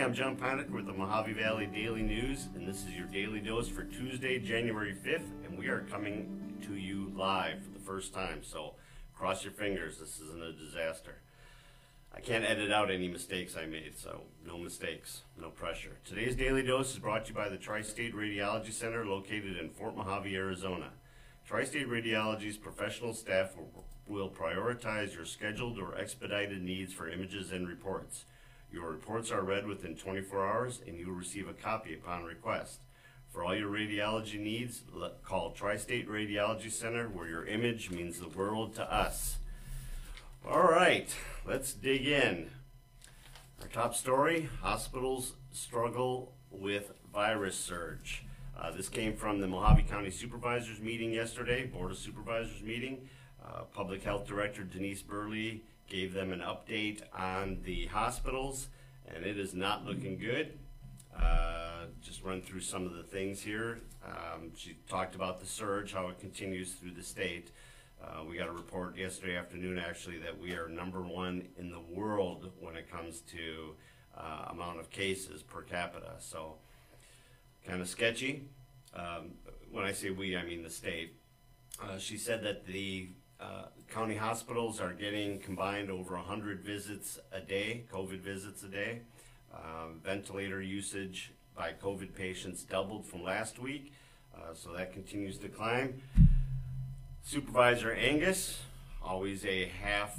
I'm John Panic with the Mohave Valley Daily News, and this is your daily dose for Tuesday, January 5th, and we are coming to you live for the first time. So cross your fingers, this isn't a disaster. I can't edit out any mistakes I made, so no mistakes, no pressure. Today's daily dose is brought to you by the Tri State Radiology Center located in Fort Mohave, Arizona. Tri State Radiology's professional staff will prioritize your scheduled or expedited needs for images and reports. Your reports are read within 24 hours and you will receive a copy upon request. For all your radiology needs, call Tri State Radiology Center where your image means the world to us. All right, let's dig in. Our top story hospitals struggle with virus surge. Uh, this came from the Mohave County Supervisors meeting yesterday, Board of Supervisors meeting. Uh, Public Health Director Denise Burley gave them an update on the hospitals, and it is not looking good. Uh, just run through some of the things here. Um, she talked about the surge, how it continues through the state. Uh, we got a report yesterday afternoon, actually, that we are number one in the world when it comes to uh, amount of cases per capita. So, kind of sketchy. Um, when I say we, I mean the state. Uh, she said that the uh, county hospitals are getting combined over 100 visits a day, COVID visits a day. Um, ventilator usage by COVID patients doubled from last week, uh, so that continues to climb. Supervisor Angus, always a half,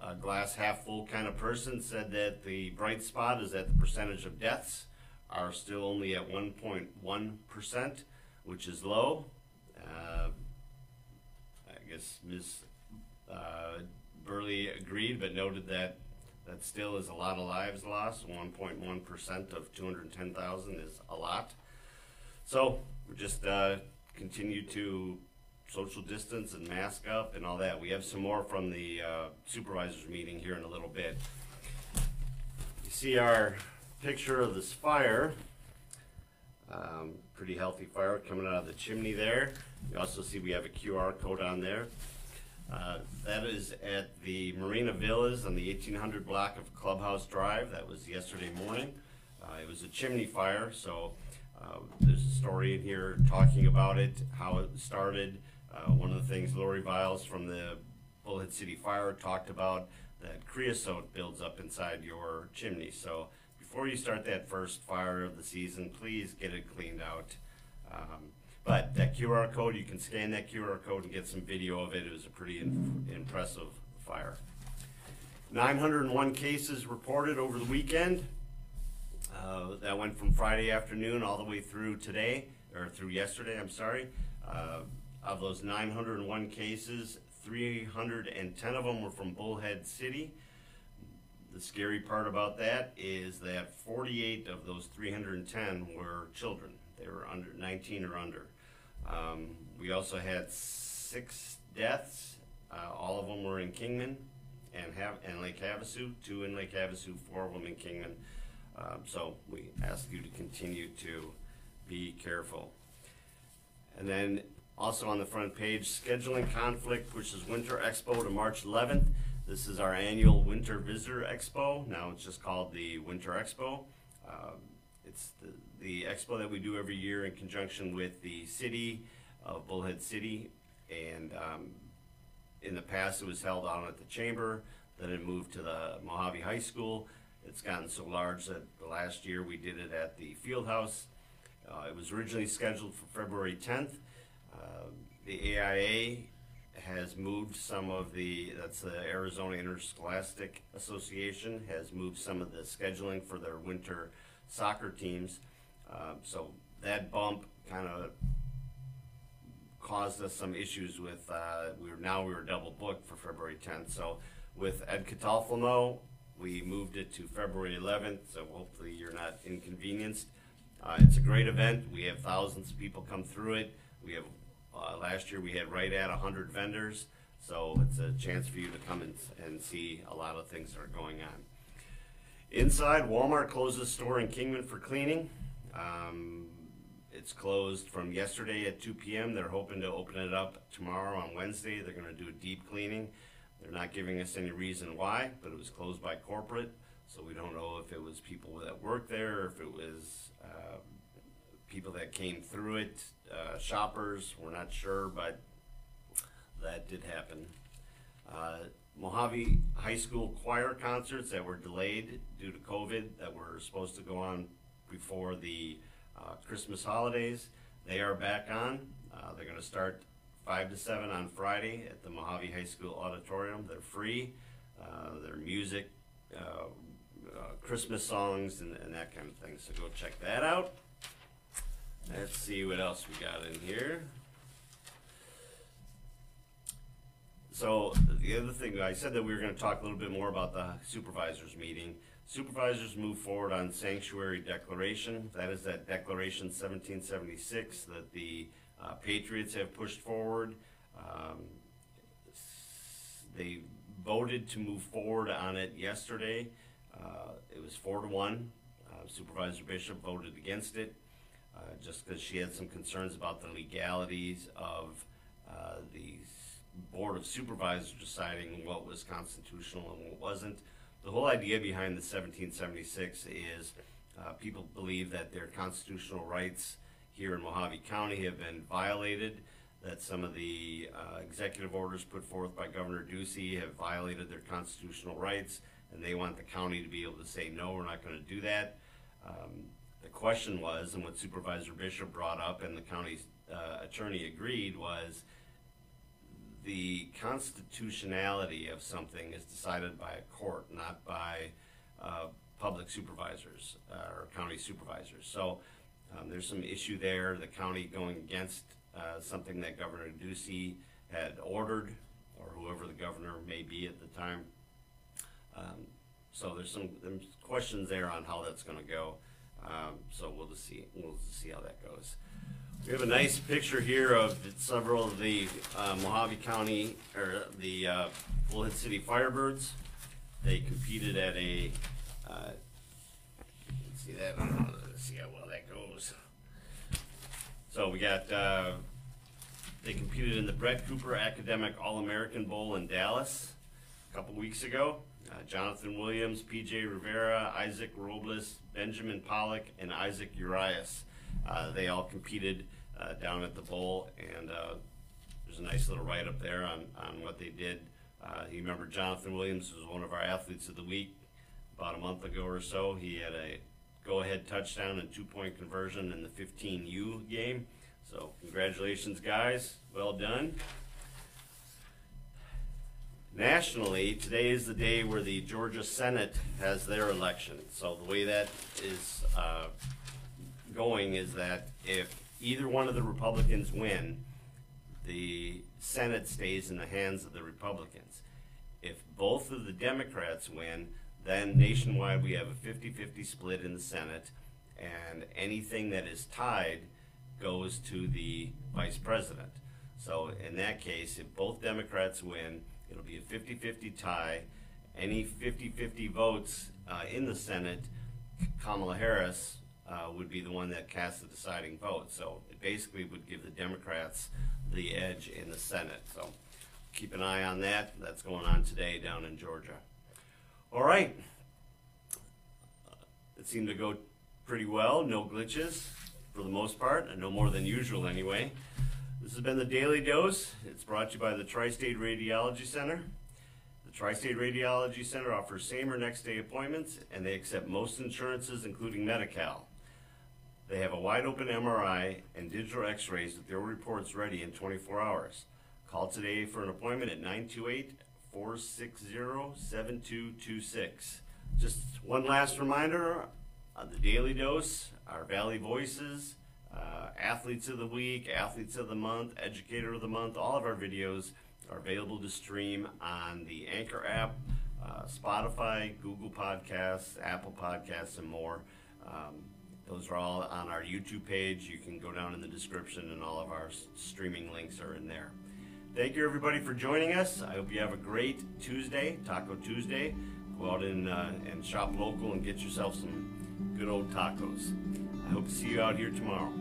a glass half full kind of person, said that the bright spot is that the percentage of deaths are still only at 1.1%, which is low. Uh, guess Ms. Uh, Burley agreed, but noted that that still is a lot of lives lost. 1.1% of 210,000 is a lot. So we just uh, continue to social distance and mask up and all that. We have some more from the uh, supervisors meeting here in a little bit. You see our picture of this fire. Um, pretty healthy fire coming out of the chimney there. You also see we have a QR code on there. Uh, that is at the Marina Villas on the 1800 block of Clubhouse Drive. That was yesterday morning. Uh, it was a chimney fire, so uh, there's a story in here talking about it, how it started. Uh, one of the things Lori Viles from the Bullhead City Fire talked about that creosote builds up inside your chimney. So before you start that first fire of the season, please get it cleaned out. Um, but that QR code, you can scan that QR code and get some video of it. It was a pretty impressive fire. 901 cases reported over the weekend. Uh, that went from Friday afternoon all the way through today, or through yesterday, I'm sorry. Uh, of those 901 cases, 310 of them were from Bullhead City. The scary part about that is that 48 of those 310 were children. They were under 19 or under. Um, we also had six deaths. Uh, all of them were in Kingman and and Lake Havasu. Two in Lake Havasu, four of them in Kingman. Um, so we ask you to continue to be careful. And then also on the front page, scheduling conflict, which is Winter Expo to March 11th. This is our annual Winter Visitor Expo. Now it's just called the Winter Expo. Um, it's the, the expo that we do every year in conjunction with the city of Bullhead City. And um, in the past, it was held out at the chamber. Then it moved to the Mohave High School. It's gotten so large that last year we did it at the field house. Uh, it was originally scheduled for February 10th. Uh, the AIA has moved some of the, that's the Arizona Interscholastic Association, has moved some of the scheduling for their winter soccer teams. Um, so that bump kind of caused us some issues with, uh, we were, now we were double booked for February 10th. So with Ed Catalfano, we moved it to February 11th, so hopefully you're not inconvenienced. Uh, it's a great event. We have thousands of people come through it. We have, uh, last year we had right at 100 vendors, so it's a chance for you to come and, and see a lot of things that are going on. Inside, Walmart closes the store in Kingman for cleaning. Um, it's closed from yesterday at 2 p.m. They're hoping to open it up tomorrow on Wednesday. They're going to do a deep cleaning. They're not giving us any reason why, but it was closed by corporate. So we don't know if it was people that work there, or if it was uh, people that came through it, uh, shoppers. We're not sure, but that did happen. Uh, Mohave High School choir concerts that were delayed due to COVID that were supposed to go on before the uh, Christmas holidays. They are back on. Uh, they're going to start 5 to 7 on Friday at the Mohave High School Auditorium. They're free. Uh, their music, uh, uh, Christmas songs, and, and that kind of thing. So go check that out. Let's see what else we got in here. So the other thing, I said that we were gonna talk a little bit more about the supervisors meeting. Supervisors move forward on sanctuary declaration. That is that declaration seventeen seventy-six that the uh, Patriots have pushed forward. Um, They voted to move forward on it yesterday. Uh, It was four to one. Uh, Supervisor Bishop voted against it, uh, just because she had some concerns about the legalities of uh, the Board of Supervisors deciding what was constitutional and what wasn't. The whole idea behind the seventeen seventy-six is uh, people believe that their constitutional rights here in Mohave County have been violated, that some of the uh, executive orders put forth by Governor Ducey have violated their constitutional rights, and they want the county to be able to say, no, we're not gonna do that. Um, The question was, and what Supervisor Bishop brought up and the county uh, attorney agreed, was the constitutionality of something is decided by a court, not by uh, public supervisors uh, or county supervisors. So um, there's some issue there, the county going against uh, something that Governor Ducey had ordered, or whoever the governor may be at the time. Um, So there's some, there's questions there on how that's gonna go. Um, So we'll just see, we'll just see how that goes. We have a nice picture here of several of the uh, Mohave County, or the uh, Bullhead City Firebirds. They competed at a, uh, let's see that, let's see how well that goes. So we got, uh, they competed in the Brett Cooper Academic All-American Bowl in Dallas a couple weeks ago. Uh, Jonathan Williams, PJ Rivera, Isaac Robles, Benjamin Pollock, and Isaac Urias. Uh, they all competed uh, down at the bowl, and uh, there's a nice little write up there on, on what they did. Uh, you remember Jonathan Williams was one of our athletes of the week about a month ago or so. He had a go ahead touchdown and two point conversion in the 15U game. So, congratulations, guys. Well done. Nationally, today is the day where the Georgia Senate has their election. So the way that is uh, going is that if either one of the Republicans win, the Senate stays in the hands of the Republicans. If both of the Democrats win, then nationwide we have a 50-50 split in the Senate, and anything that is tied goes to the vice president. So in that case, if both Democrats win, it'll be a 50-50 tie. Any 50-50 votes uh, in the Senate, Kamala Harris uh, would be the one that casts the deciding vote. So it basically would give the Democrats the edge in the Senate. So keep an eye on that. That's going on today down in Georgia. All right. It seemed to go pretty well. No glitches for the most part, and no more than usual anyway. This has been the Daily Dose. It's brought to you by the Tri-State Radiology Center. The Tri-State Radiology Center offers same or next day appointments, and they accept most insurances, including Medi-Cal. They have a wide open MRI and digital x-rays with their reports ready in 24 hours. Call today for an appointment at 928-460-7226. Just one last reminder, on the Daily Dose, our Valley Voices, uh, Athletes of the Week, Athletes of the Month, Educator of the Month, all of our videos are available to stream on the Anchor app, uh, Spotify, Google Podcasts, Apple Podcasts, and more. Um, those are all on our YouTube page. You can go down in the description, and all of our s- streaming links are in there. Thank you, everybody, for joining us. I hope you have a great Tuesday, Taco Tuesday. Go out and, uh, and shop local and get yourself some good old tacos. Hope to see you out here tomorrow.